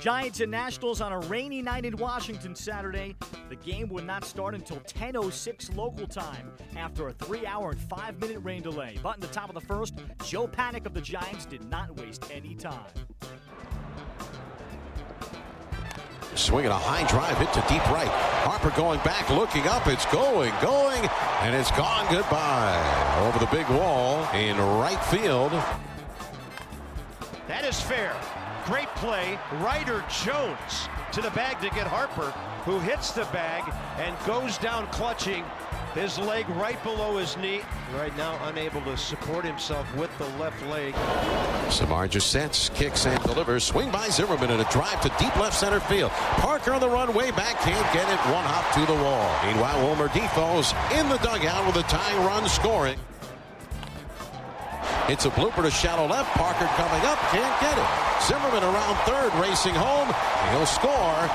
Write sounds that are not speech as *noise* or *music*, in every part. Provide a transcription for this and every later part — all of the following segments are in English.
Giants and Nationals on a rainy night in Washington Saturday. The game would not start until 10:06 local time after a 3-hour and 5-minute rain delay. But in the top of the first, Joe Panik of the Giants did not waste any time. Swinging a high drive hit to deep right. Harper going back, looking up. It's going, going, and it's gone goodbye over the big wall in right field. That is fair. Great play. Ryder Jones to the bag to get Harper, who hits the bag and goes down clutching his leg right below his knee. Right now, unable to support himself with the left leg. Samardzija sets, kicks and delivers. Swing by Zimmerman and a drive to deep left center field. Parker on the run, way back, can't get it. One hop to the wall. Meanwhile, Wilmer Difo's in the dugout with a tying run scoring. It's a blooper to shallow left. Parker coming up, can't get it. Zimmerman around third, racing home. He'll score.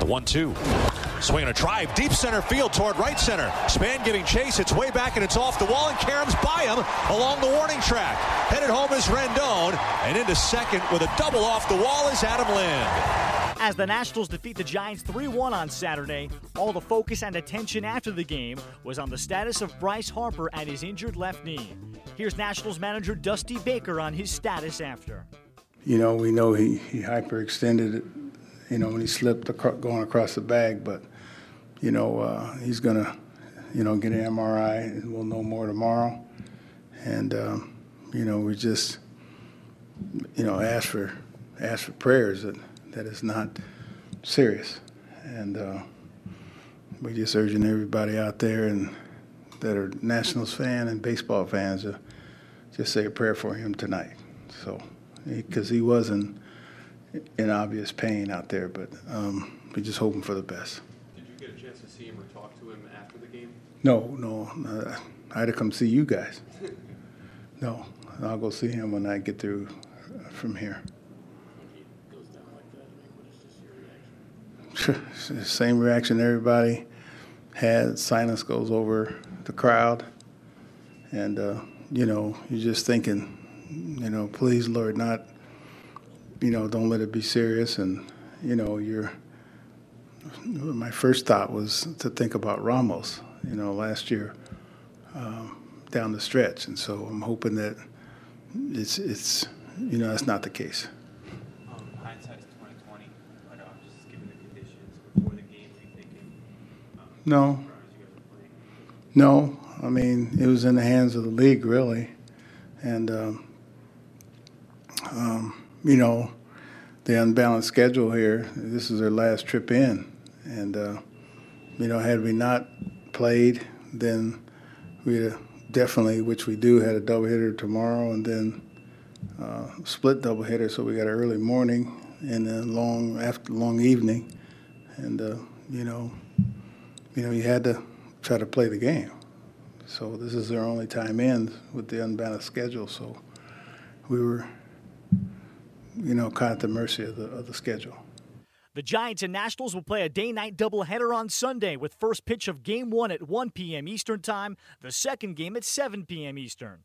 The one-two. Swinging a drive, deep center field toward right center. Span giving chase, it's way back and it's off the wall, and Karams by him along the warning track. Headed home is Rendon, and into second with a double off the wall is Adam Lind. As the Nationals defeat the Giants 3 1 on Saturday, all the focus and attention after the game was on the status of Bryce Harper and his injured left knee. Here's Nationals manager Dusty Baker on his status after. You know, we know he, he hyperextended it, you know, when he slipped going across the bag, but, you know, uh, he's going to, you know, get an MRI and we'll know more tomorrow. And, um, you know, we just, you know, ask for, ask for prayers that, that it's not serious. And uh, we just urging everybody out there and that are Nationals fan and baseball fans to just say a prayer for him tonight. So, because he, was in, in obvious pain out there, but um, we're just hoping for the best. Did you get a chance to see him or talk to him after the game? No, no. Uh, I had to come see you guys. no, I'll go see him when I get through from here. *laughs* Same reaction everybody had. Silence goes over the crowd. And, uh, you know, you're just thinking, you know, please, Lord, not, you know, don't let it be serious. And, you know, you're, my first thought was to think about Ramos, you know, last year um, down the stretch. And so I'm hoping that it's, it's you know, that's not the case. Um, hindsight's 2020, but um, just given the conditions before the game, thinking? Um, no. No, I mean it was in the hands of the league really, and um, um, you know the unbalanced schedule here. This is their last trip in, and uh, you know had we not played, then we'd definitely, which we do, had a doubleheader tomorrow, and then uh, split doubleheader. So we got an early morning and then long after long evening, and uh, you know, you know you had to try to play the game. So this is their only time in with the unbalanced schedule. So we were, you know, caught at the mercy of the, of the schedule. The Giants and Nationals will play a day-night doubleheader on Sunday with first pitch of Game 1 at 1 p.m. Eastern Time, the second game at 7 p.m. Eastern.